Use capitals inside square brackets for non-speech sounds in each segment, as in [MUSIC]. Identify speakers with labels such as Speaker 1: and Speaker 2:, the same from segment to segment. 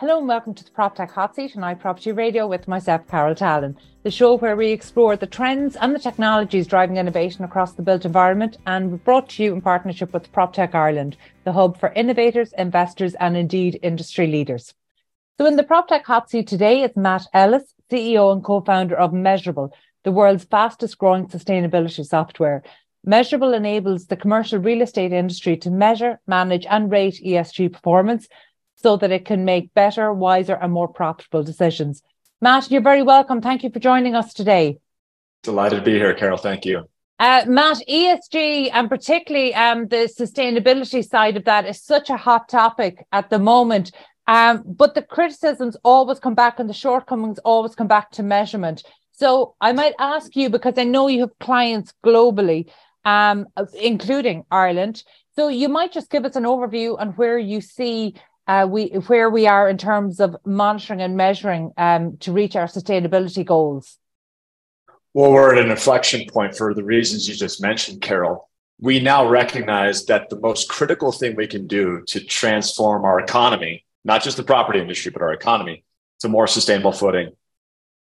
Speaker 1: Hello and welcome to the PropTech Hot Seat on iProperty Radio with myself, Carol Tallon, the show where we explore the trends and the technologies driving innovation across the built environment and brought to you in partnership with PropTech Ireland, the hub for innovators, investors and indeed industry leaders. So in the PropTech Hot Seat today is Matt Ellis, CEO and co-founder of Measurabl, the world's fastest growing sustainability software. Measurabl enables the commercial real estate industry to measure, manage and rate ESG performance so that it can make better, wiser, and more profitable decisions. Matt, you're very welcome. Thank you for joining us today.
Speaker 2: Delighted to be here, Carol. Thank you.
Speaker 1: Uh, Matt, ESG and particularly um, the sustainability side of that is such a hot topic at the moment. Um, but the criticisms always come back and the shortcomings always come back to measurement. So I might ask you, because I know you have clients globally, um, including Ireland. So you might just give us an overview on where you see uh, we where we are in terms of monitoring and measuring um, to reach our sustainability goals?
Speaker 2: Well, we're at an inflection point for the reasons you just mentioned, Carol. We now recognize that the most critical thing we can do to transform our economy, not just the property industry, but our economy, to more sustainable footing,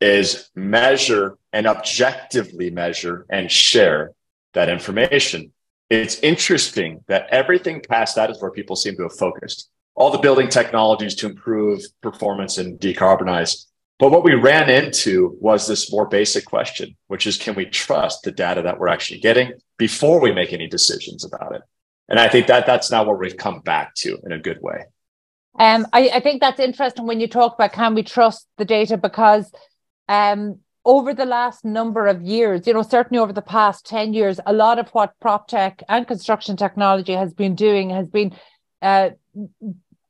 Speaker 2: is measure and objectively measure and share that information. It's interesting that everything past that is where people seem to have focused all the building technologies to improve performance and decarbonize. But what we ran into was this more basic question, which is can we trust the data that we're actually getting before we make any decisions about it? And I think that that's now where we've come back to in a good way.
Speaker 1: Um, I, I think that's interesting when you talk about can we trust the data because um, over the last number of years, you know, certainly over the past 10 years, a lot of what prop tech and construction technology has been doing has been uh,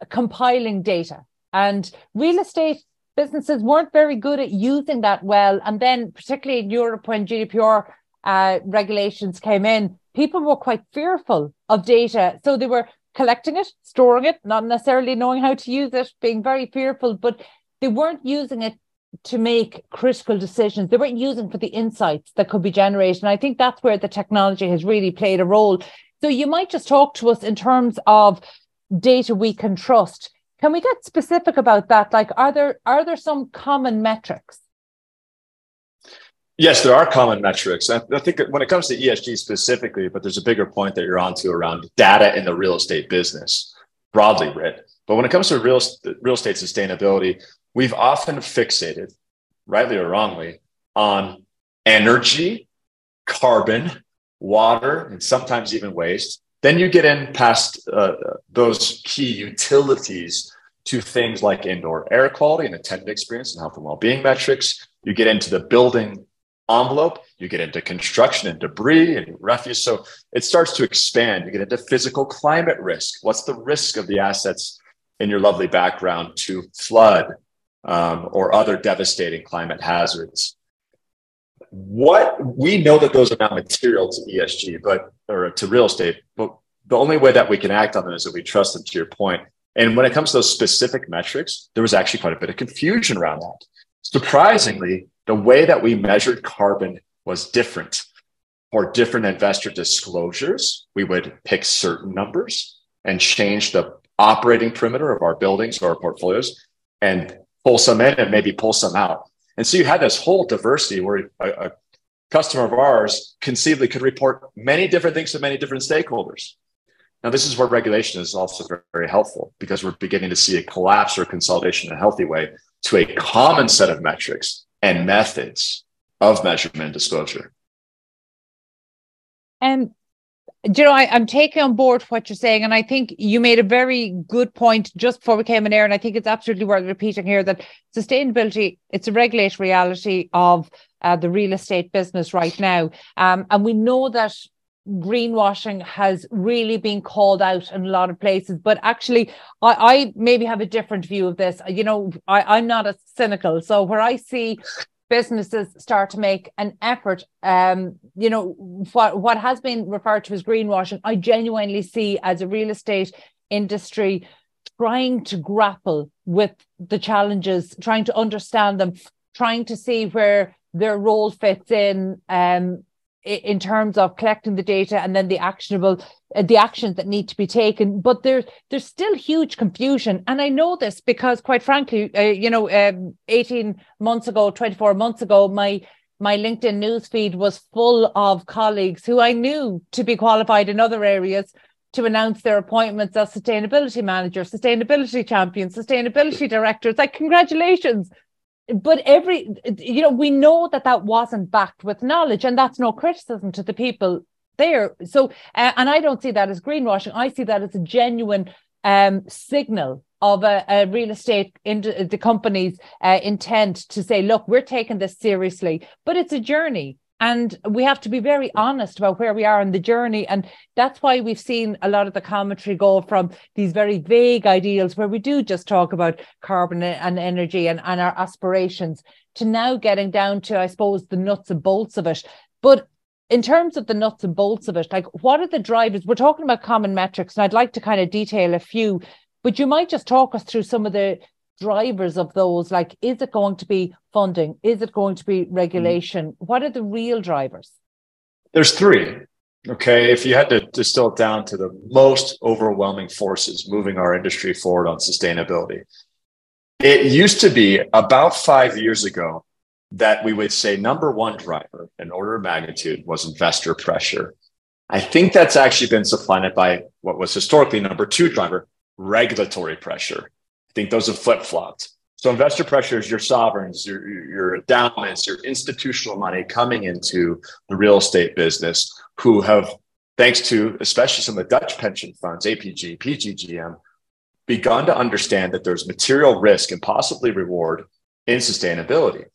Speaker 1: compiling data. And real estate businesses weren't very good at using that well. And then, particularly in Europe, when GDPR uh, regulations came in, people were quite fearful of data. So they were collecting it, storing it, not necessarily knowing how to use it, being very fearful, but they weren't using it to make critical decisions. They weren't using for the insights that could be generated. And I think that's where the technology has really played a role. So you might just talk to us in terms of data we can trust. Can we get specific about that? Like, are there are there some common metrics?
Speaker 2: Yes, there are common metrics. I, think when it comes to ESG specifically, but there's a bigger point that you're onto around data in the real estate business, broadly writ. But when it comes to real, real estate sustainability, we've often fixated, rightly or wrongly, on energy, carbon, water, and sometimes even waste, then you get in past uh, those key utilities to things like indoor air quality and attendant experience and health and well-being metrics. You get into the building envelope, you get into construction and debris and refuse. So it starts to expand. You get into physical climate risk. What's the risk of the assets in your lovely background to flood um, or other devastating climate hazards? What we know that those are not material to ESG, but or to real estate, but the only way that we can act on them is that we trust them to your point. And when it comes to those specific metrics, there was actually quite a bit of confusion around that. Surprisingly, the way that we measured carbon was different. For different investor disclosures, we would pick certain numbers and change the operating perimeter of our buildings or our portfolios and pull some in and maybe pull some out. And so you had this whole diversity where a, a customer of ours conceivably could report many different things to many different stakeholders. Now, this is where regulation is also very, helpful because we're beginning to see a collapse or consolidation in a healthy way to a common set of metrics and methods of measurement and disclosure.
Speaker 1: And you know, I, am taking on board what you're saying, and I think you made a very good point just before we came in air, and I think it's absolutely worth repeating here that sustainability it's a regulatory reality of uh, the real estate business right now, um, and we know that greenwashing has really been called out in a lot of places but actually I, I maybe have a different view of this. You know I, i'm not as cynical so where i see businesses start to make an effort. Um you know what what has been referred to as greenwashing i genuinely see as a real estate industry trying to grapple with the challenges trying to understand them trying to see where their role fits in um in terms of collecting the data and then the actionable uh, the actions that need to be taken. But there's there's still huge confusion. And i know this because quite frankly uh, you know um, 18 months ago 24 months ago my my linkedin newsfeed was full of colleagues who i knew to be qualified in other areas to announce their appointments as sustainability manager sustainability champion sustainability directors. Like congratulations but every you know we know that that wasn't backed with knowledge and that's no criticism to the people there. So uh, and i don't see that as greenwashing. I see that as a genuine um, signal of a, a, real estate in the company's uh, intent to say look we're taking this seriously. But it's a journey and we have to be very honest about where we are in the journey. And that's why we've seen a lot of the commentary go from these very vague ideals where we do just talk about carbon and energy and, and our aspirations to now getting down to, I suppose, the nuts and bolts of it. But in terms of the nuts and bolts of it, like what are the drivers? We're talking about common metrics, and I'd like to kind of detail a few, but you might just talk us through some of the drivers of those? Like, is it going to be funding? Is it going to be regulation? Mm-hmm. What are the real drivers?
Speaker 2: There's three. Okay. If you had to distill it down to the most overwhelming forces moving our industry forward on sustainability, it used to be about five years ago that we would say number one driver in order of magnitude was investor pressure. I think that's actually been supplanted by what was historically number two driver, regulatory pressure think those have flip flopped. So investor pressure is your sovereigns, your, your endowments, your institutional money coming into the real estate business who have, thanks to especially some of the Dutch pension funds, APG, PGGM, begun to understand that there's material risk and possibly reward in sustainability.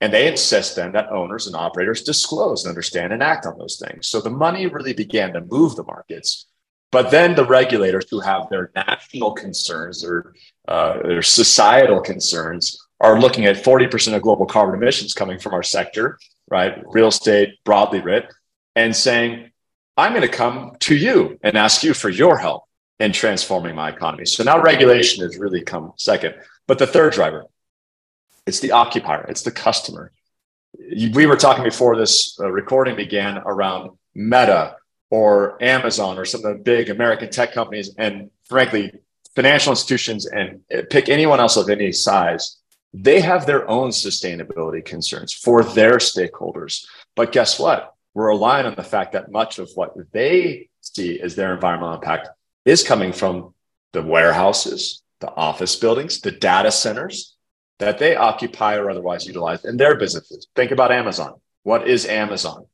Speaker 2: And they insist then that owners and operators disclose and understand and act on those things. So the money really began to move the markets. But then the regulators who have their national concerns or uh, their societal concerns are looking at 40% of global carbon emissions coming from our sector, right? Real estate, broadly writ, and saying, I'm going to come to you and ask you for your help in transforming my economy. So now regulation has really come second. But the third driver, it's the occupier, it's the customer. We were talking before this uh, recording began around Meta, or Amazon or some of the big American tech companies, and frankly, financial institutions and pick anyone else of any size, they have their own sustainability concerns for their stakeholders. But guess what? We're relying on the fact that much of what they see as their environmental impact is coming from the warehouses, the office buildings, the data centers that they occupy or otherwise utilize in their businesses. Think about Amazon. What is Amazon?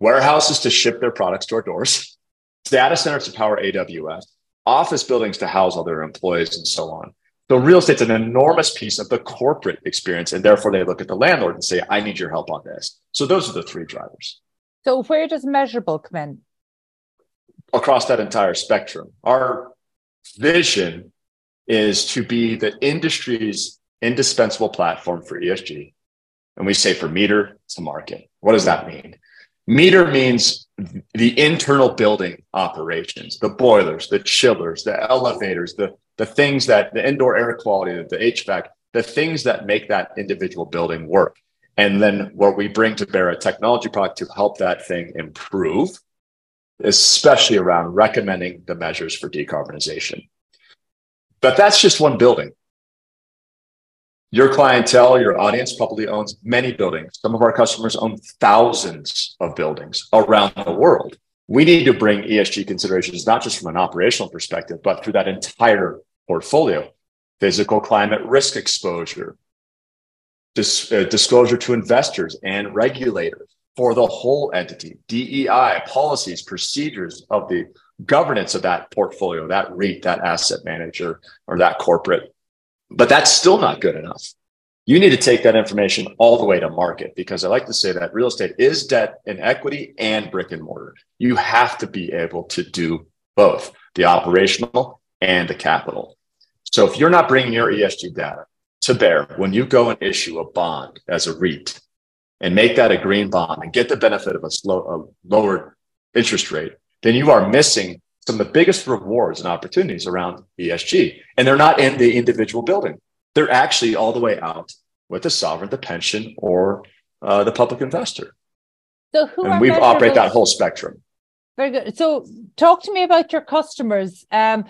Speaker 2: Warehouses to ship their products to our doors, data centers to power AWS, office buildings to house all their employees, and so on. So real estate's an enormous piece of the corporate experience, and therefore they look at the landlord and say, "I need your help on this." So those are the three drivers.
Speaker 1: So where does Measurabl come in?
Speaker 2: Across that entire spectrum, our vision is to be the industry's indispensable platform for ESG. And we say for meter to market. What does that mean? Meter means the internal building operations, the boilers, the chillers, the elevators, the, the things that the indoor air quality, the HVAC, the things that make that individual building work. And then what we bring to bear a technology product to help that thing improve, especially around recommending the measures for decarbonization. But that's just one building. Your clientele, your audience probably owns many buildings. Some of our customers own thousands of buildings around the world. We need to bring ESG considerations, not just from an operational perspective, but through that entire portfolio physical climate risk exposure, dis- uh, disclosure to investors and regulators for the whole entity, DEI, policies, procedures of the governance of that portfolio, that REIT, that asset manager, or that corporate but that's still not good enough. You need to take that information all the way to market because I like to say that real estate is debt and equity and brick and mortar. You have to be able to do both the operational and the capital. So if you're not bringing your ESG data to bear when you go and issue a bond as a REIT and make that a green bond and get the benefit of a, slow, a lower interest rate, then you are missing some of the biggest rewards and opportunities around ESG. And they're not in the individual building. They're actually all the way out with the sovereign, the pension, or uh, the public investor.
Speaker 1: So who
Speaker 2: and we operate that whole spectrum.
Speaker 1: Very good. So talk to me about your customers. Um,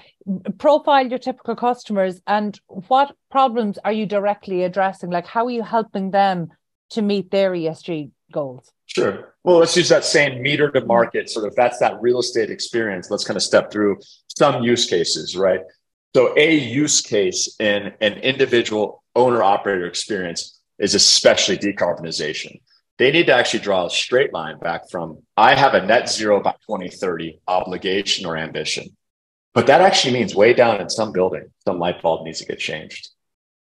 Speaker 1: profile your typical customers and what problems are you directly addressing? Like how are you helping them to meet their ESG goals?
Speaker 2: Sure. Well, let's use that same meter to market sort of that's that real estate experience. Let's kind of step through some use cases, right? So a use case in an individual owner operator experience is especially decarbonization. They need to actually draw a straight line back from I have a net zero by 2030 obligation or ambition. But that actually means way down in some building, some light bulb needs to get changed.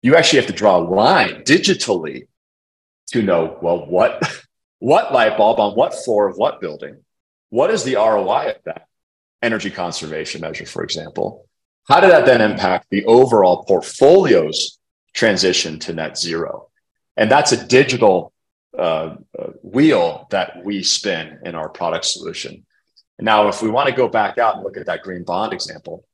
Speaker 2: You actually have to draw a line digitally to know, well, what, what light bulb on what floor of what building? What is the ROI of that energy conservation measure, for example? How did that then impact the overall portfolio's transition to net zero? And that's a digital uh, uh, wheel that we spin in our product solution. Now, if we want to go back out and look at that green bond example,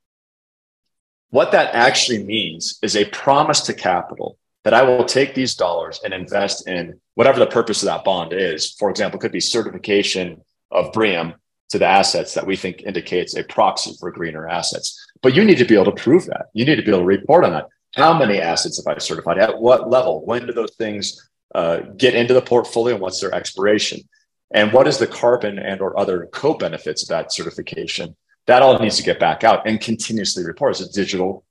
Speaker 2: what that actually means is a promise to capital that I will take these dollars and invest in whatever the purpose of that bond is. For example, it could be certification of BREEAM to the assets that we think indicates a proxy for greener assets. But you need to be able to prove that. You need to be able to report on that. How many assets have I certified? At what level? When do those things uh, get into the portfolio? And what's their expiration? And what is the carbon and or other co-benefits of that certification? That all needs to get back out and continuously report as a digital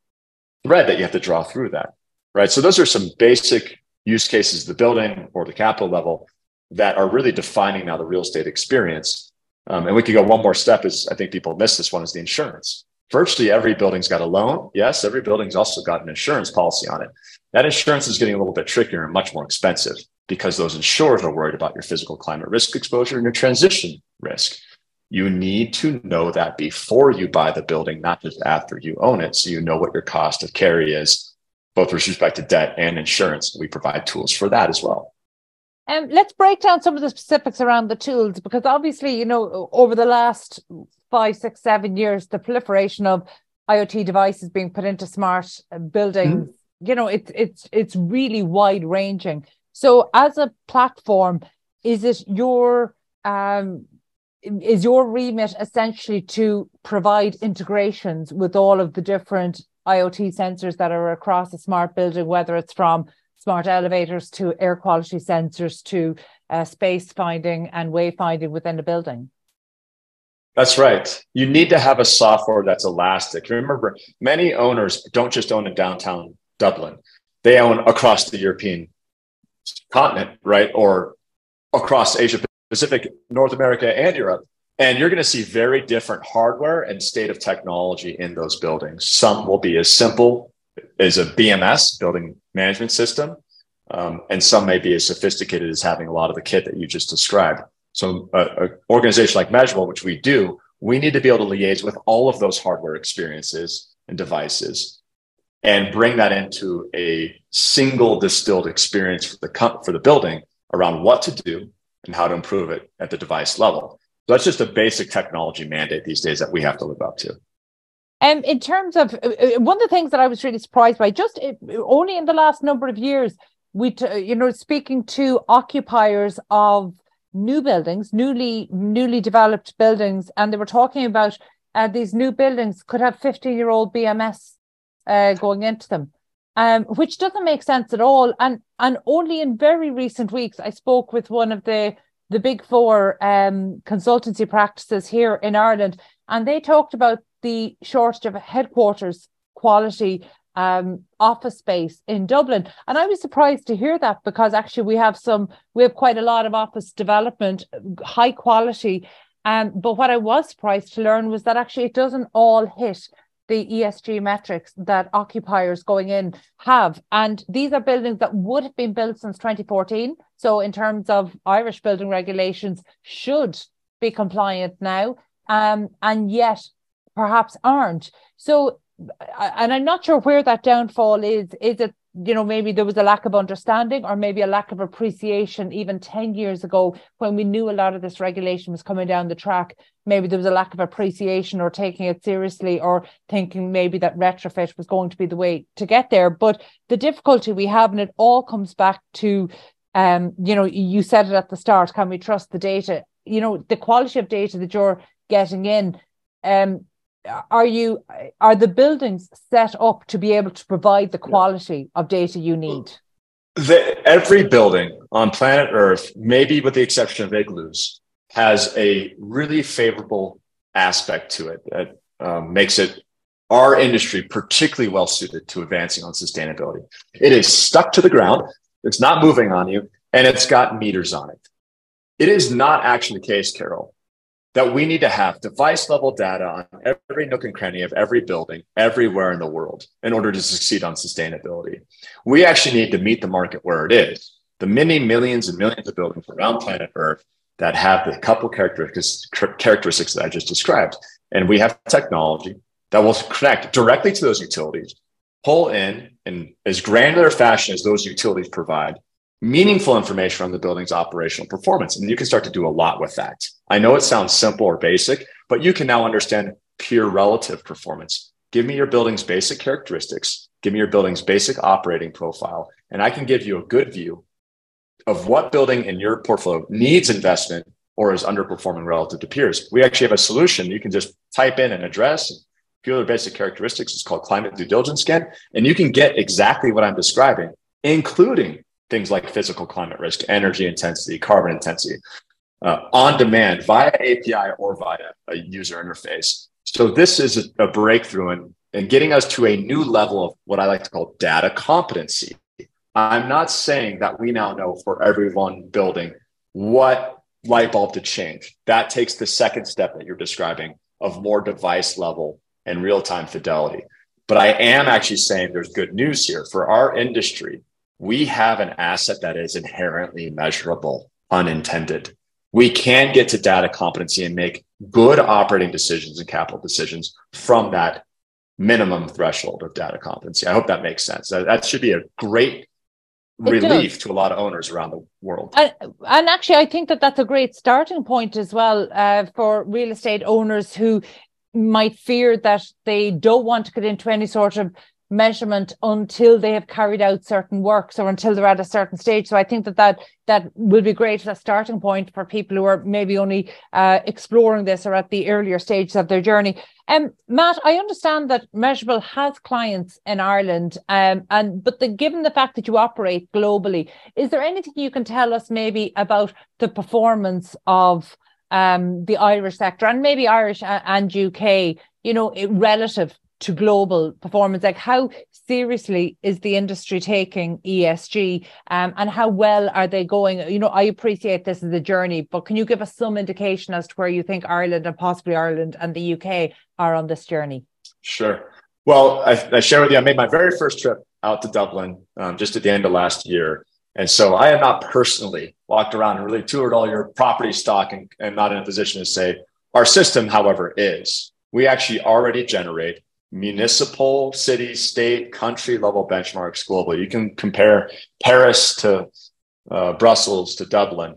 Speaker 2: thread that you have to draw through that right? So those are some basic use cases, the building or the capital level that are really defining now the real estate experience. Um, and we could go one more step is I think people miss this one is the insurance. Virtually every building's got a loan. Yes, every building's also got an insurance policy on it. That insurance is getting a little bit trickier and much more expensive because those insurers are worried about your physical climate risk exposure and your transition risk. You need to know that before you buy the building, not just after you own it. So you know what your cost of carry is both with respect to debt and insurance. We provide tools for that as well.
Speaker 1: Um, let's break down some of the specifics around the tools because obviously, you know, over the last five, six, seven years, the proliferation of IoT devices being put into smart uh, buildings, mm-hmm. you know, it's it's it's really wide ranging. So, as a platform, is it your um, is your remit essentially to provide integrations with all of the different IoT sensors that are across a smart building, whether it's from smart elevators to air quality sensors to uh, space finding and wayfinding within the building.
Speaker 2: That's right. You need to have a software that's elastic. Remember, many owners don't just own in downtown Dublin, they own across the European continent, right? Or across Asia Pacific, North America, and Europe. And you're going to see very different hardware and state of technology in those buildings. Some will be as simple as a BMS, building management system, um, and some may be as sophisticated as having a lot of the kit that you just described. So, an organization like Measurabl, which we do, we need to be able to liaise with all of those hardware experiences and devices and bring that into a single distilled experience for the, for the building around what to do and how to improve it at the device level. So that's just a basic technology mandate these days that we have to live up to.
Speaker 1: Um, in terms of uh, uh, one of the things that I was really surprised by, just uh, only in the last number of years, we, t- you know, speaking to occupiers of new buildings, newly newly developed buildings, and they were talking about uh, these new buildings could have 15 year old BMS uh, going into them, um, which doesn't make sense at all. And and only in very recent weeks, I spoke with one of the the big four um, consultancy practices here in Ireland, and they talked about the shortage of headquarters quality um, office space in Dublin. And I was surprised to hear that because actually we have some, we have quite a lot of office development, high quality. Um, but what I was surprised to learn was that actually it doesn't all hit the ESG metrics that occupiers going in have. And these are buildings that would have been built since 2014. So, in terms of Irish building regulations, should be compliant now, um, and yet perhaps aren't. So, and I'm not sure where that downfall is. Is it you know, maybe there was a lack of understanding or maybe a lack of appreciation even 10 years ago when we knew a lot of this regulation was coming down the track. Maybe there was a lack of appreciation or taking it seriously or thinking maybe that retrofit was going to be the way to get there. But the difficulty we have, and it all comes back to Um, you know, you said it at the start. Can we trust the data? You know, the quality of data that you're getting in. Um, are you are the buildings set up to be able to provide the quality of data you need?
Speaker 2: The, every building on planet Earth, maybe with the exception of igloos, has a really favorable aspect to it that um, makes it our industry particularly well suited to advancing on sustainability. It is stuck to the ground, it's not moving on you, and it's got meters on it. It is not actually the case, Carol, that we need to have device level data on every nook and cranny of every building everywhere in the world in order to succeed on sustainability. We actually need to meet the market where it is. The many millions and millions of buildings around planet Earth that have the couple characteristics, that I just described. And we have technology that will connect directly to those utilities, pull in in as granular fashion as those utilities provide meaningful information on the building's operational performance. And you can start to do a lot with that. I know it sounds simple or basic, but you can now understand pure relative performance. Give me your building's basic characteristics, give me your building's basic operating profile, and I can give you a good view of what building in your portfolio needs investment or is underperforming relative to peers. We actually have a solution. You can just type in an address, few other basic characteristics. It's called climate due diligence scan. And you can get exactly what I'm describing, including things like physical climate risk, energy intensity, carbon intensity, uh, on demand via API or via a user interface. So this is a, a breakthrough in getting us to a new level of what I like to call data competency. I'm not saying that we now know for everyone building what light bulb to change. That takes the second step that you're describing of more device level and real time fidelity. But I am actually saying there's good news here for our industry we have an asset that is inherently measurable, unintended. We can get to data competency and make good operating decisions and capital decisions from that minimum threshold of data competency. I hope that makes sense. That, that should be a great relief to a lot of owners around the world.
Speaker 1: And, and, actually, I think that that's a great starting point as well uh, for real estate owners who might fear that they don't want to get into any sort of measurement until they have carried out certain works or until they're at a certain stage. So I think that that, that will be great as a starting point for people who are maybe only uh, exploring this or at the earlier stages of their journey. Um, Matt, I understand that Measurabl has clients in Ireland, um, and but the, given the fact that you operate globally, is there anything you can tell us maybe about the performance of um, the Irish sector and maybe Irish and UK, you know, relative to global performance? Like how seriously is the industry taking esg um, and how well are they going? You know i appreciate this is a journey but can you give us some indication as to where you think ireland and possibly ireland and the uk are on this journey?
Speaker 2: Sure. Well i, I share with you i made my very first trip out to dublin um, just at the end of last year. And so I have not personally walked around and really toured all your property stock and, and not in a position to say our system, however, is. We actually already generate municipal, city, state, country level benchmarks globally. You can compare Paris to uh, Brussels to Dublin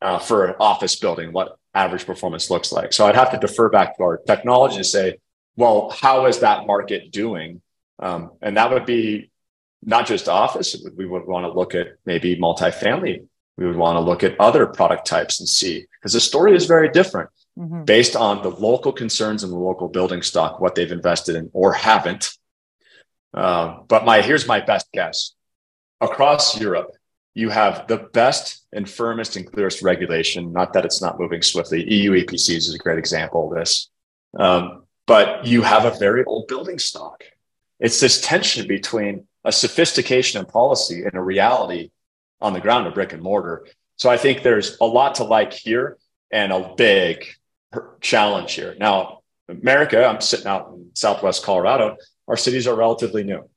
Speaker 2: uh, for an office building, what average performance looks like. So I'd have to defer back to our technology to say, well, how is that market doing? Um, and that would be not just office. We would want to look at maybe multifamily. We would want to look at other product types and see because the story is very different mm-hmm. based on the local concerns and the local building stock, what they've invested in or haven't. Uh, but my here's my best guess: across Europe, you have the best and firmest and clearest regulation. Not that it's not moving swiftly. EU EPCs is a great example of this. Um, but you have a very old building stock. It's this tension between a sophistication and policy and a reality on the ground of brick and mortar. So I think there's a lot to like here and a big challenge here. Now, America, I'm sitting out in Southwest Colorado, our cities are relatively new.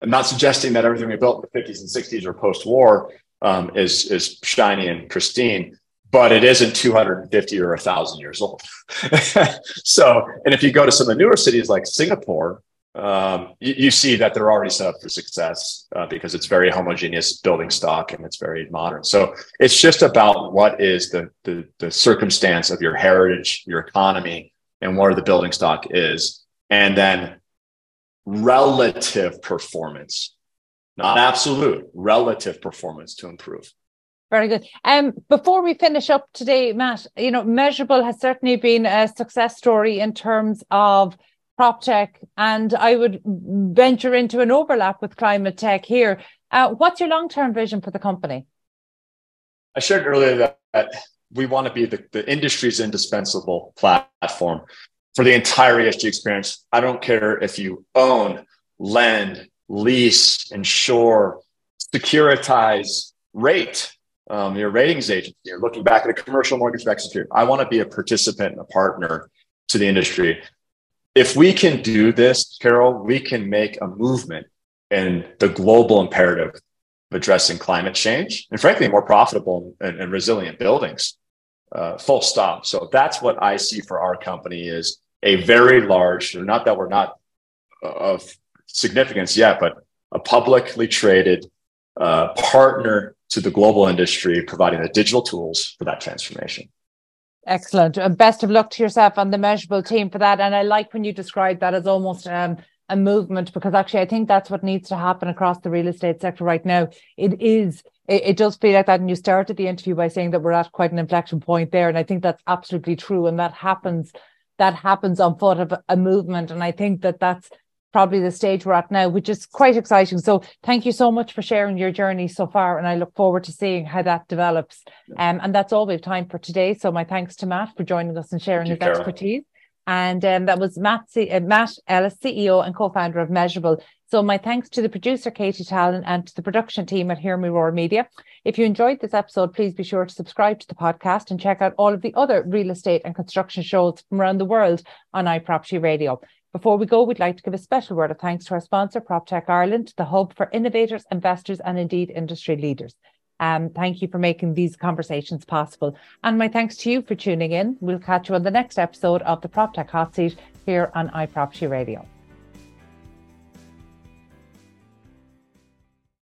Speaker 2: I'm not suggesting that everything we built in the 50s and 60s or post war um, is, is shiny and pristine, but it isn't 250 or 1,000 years old. [LAUGHS] so, and if you go to some of the newer cities like Singapore, um, you, you, see that they're already set up for success uh, because it's very homogeneous building stock and it's very modern. So it's just about what is the, the, the circumstance of your heritage, your economy, and where the building stock is, and then relative performance. not absolute, relative performance to improve.
Speaker 1: Very good. Um, before we finish up today, Matt, you know, Measurabl has certainly been a success story in terms of prop tech, and I would venture into an overlap with climate tech here. Uh, what's your long term vision for the company?
Speaker 2: I shared earlier that, that we want to be the, the industry's indispensable platform for the entire ESG experience. I don't care if you own, lend, lease, insure, securitize, rate um, your ratings agency, you're looking back at a commercial mortgage backed security. I want to be a participant and a partner to the industry. If we can do this, Carol, we can make a movement in the global imperative of addressing climate change and frankly more profitable and, and resilient buildings. Uh, full stop. So that's what I see for our company is a very large, not that we're not of significance yet, but a publicly traded uh, partner to the global industry, providing the digital tools for that transformation.
Speaker 1: Excellent. And best of luck to yourself and the Measurabl team for that. And I like when you describe that as almost um, a movement because actually I think that's what needs to happen across the real estate sector right now. It is, it, it does feel like that. And you started the interview by saying that we're at quite an inflection point there. And I think that's absolutely true. And that happens, that happens on foot of a movement. And I think that that's probably the stage we're at now, which is quite exciting. So thank you so much for sharing your journey so far. And I look forward to seeing how that develops. Um, and that's all we have time for today. So my thanks to Matt for joining us and sharing his expertise. And um, that was Matt, C- uh, Matt Ellis, CEO and co-founder of Measurabl. So my thanks to the producer, Katie Tallon, and to the production team at Hear Me Roar Media. If you enjoyed this episode, please be sure to subscribe to the podcast and check out all of the other real estate and construction shows from around the world on iProperty Radio. Before we go, we'd like to give a special word of thanks to our sponsor, PropTech Ireland, the hub for innovators, investors, and indeed industry leaders. Um, thank you for making these conversations possible. And my thanks to you for tuning in. We'll catch you on the next episode of the PropTech Hot Seat here on iProperty Radio.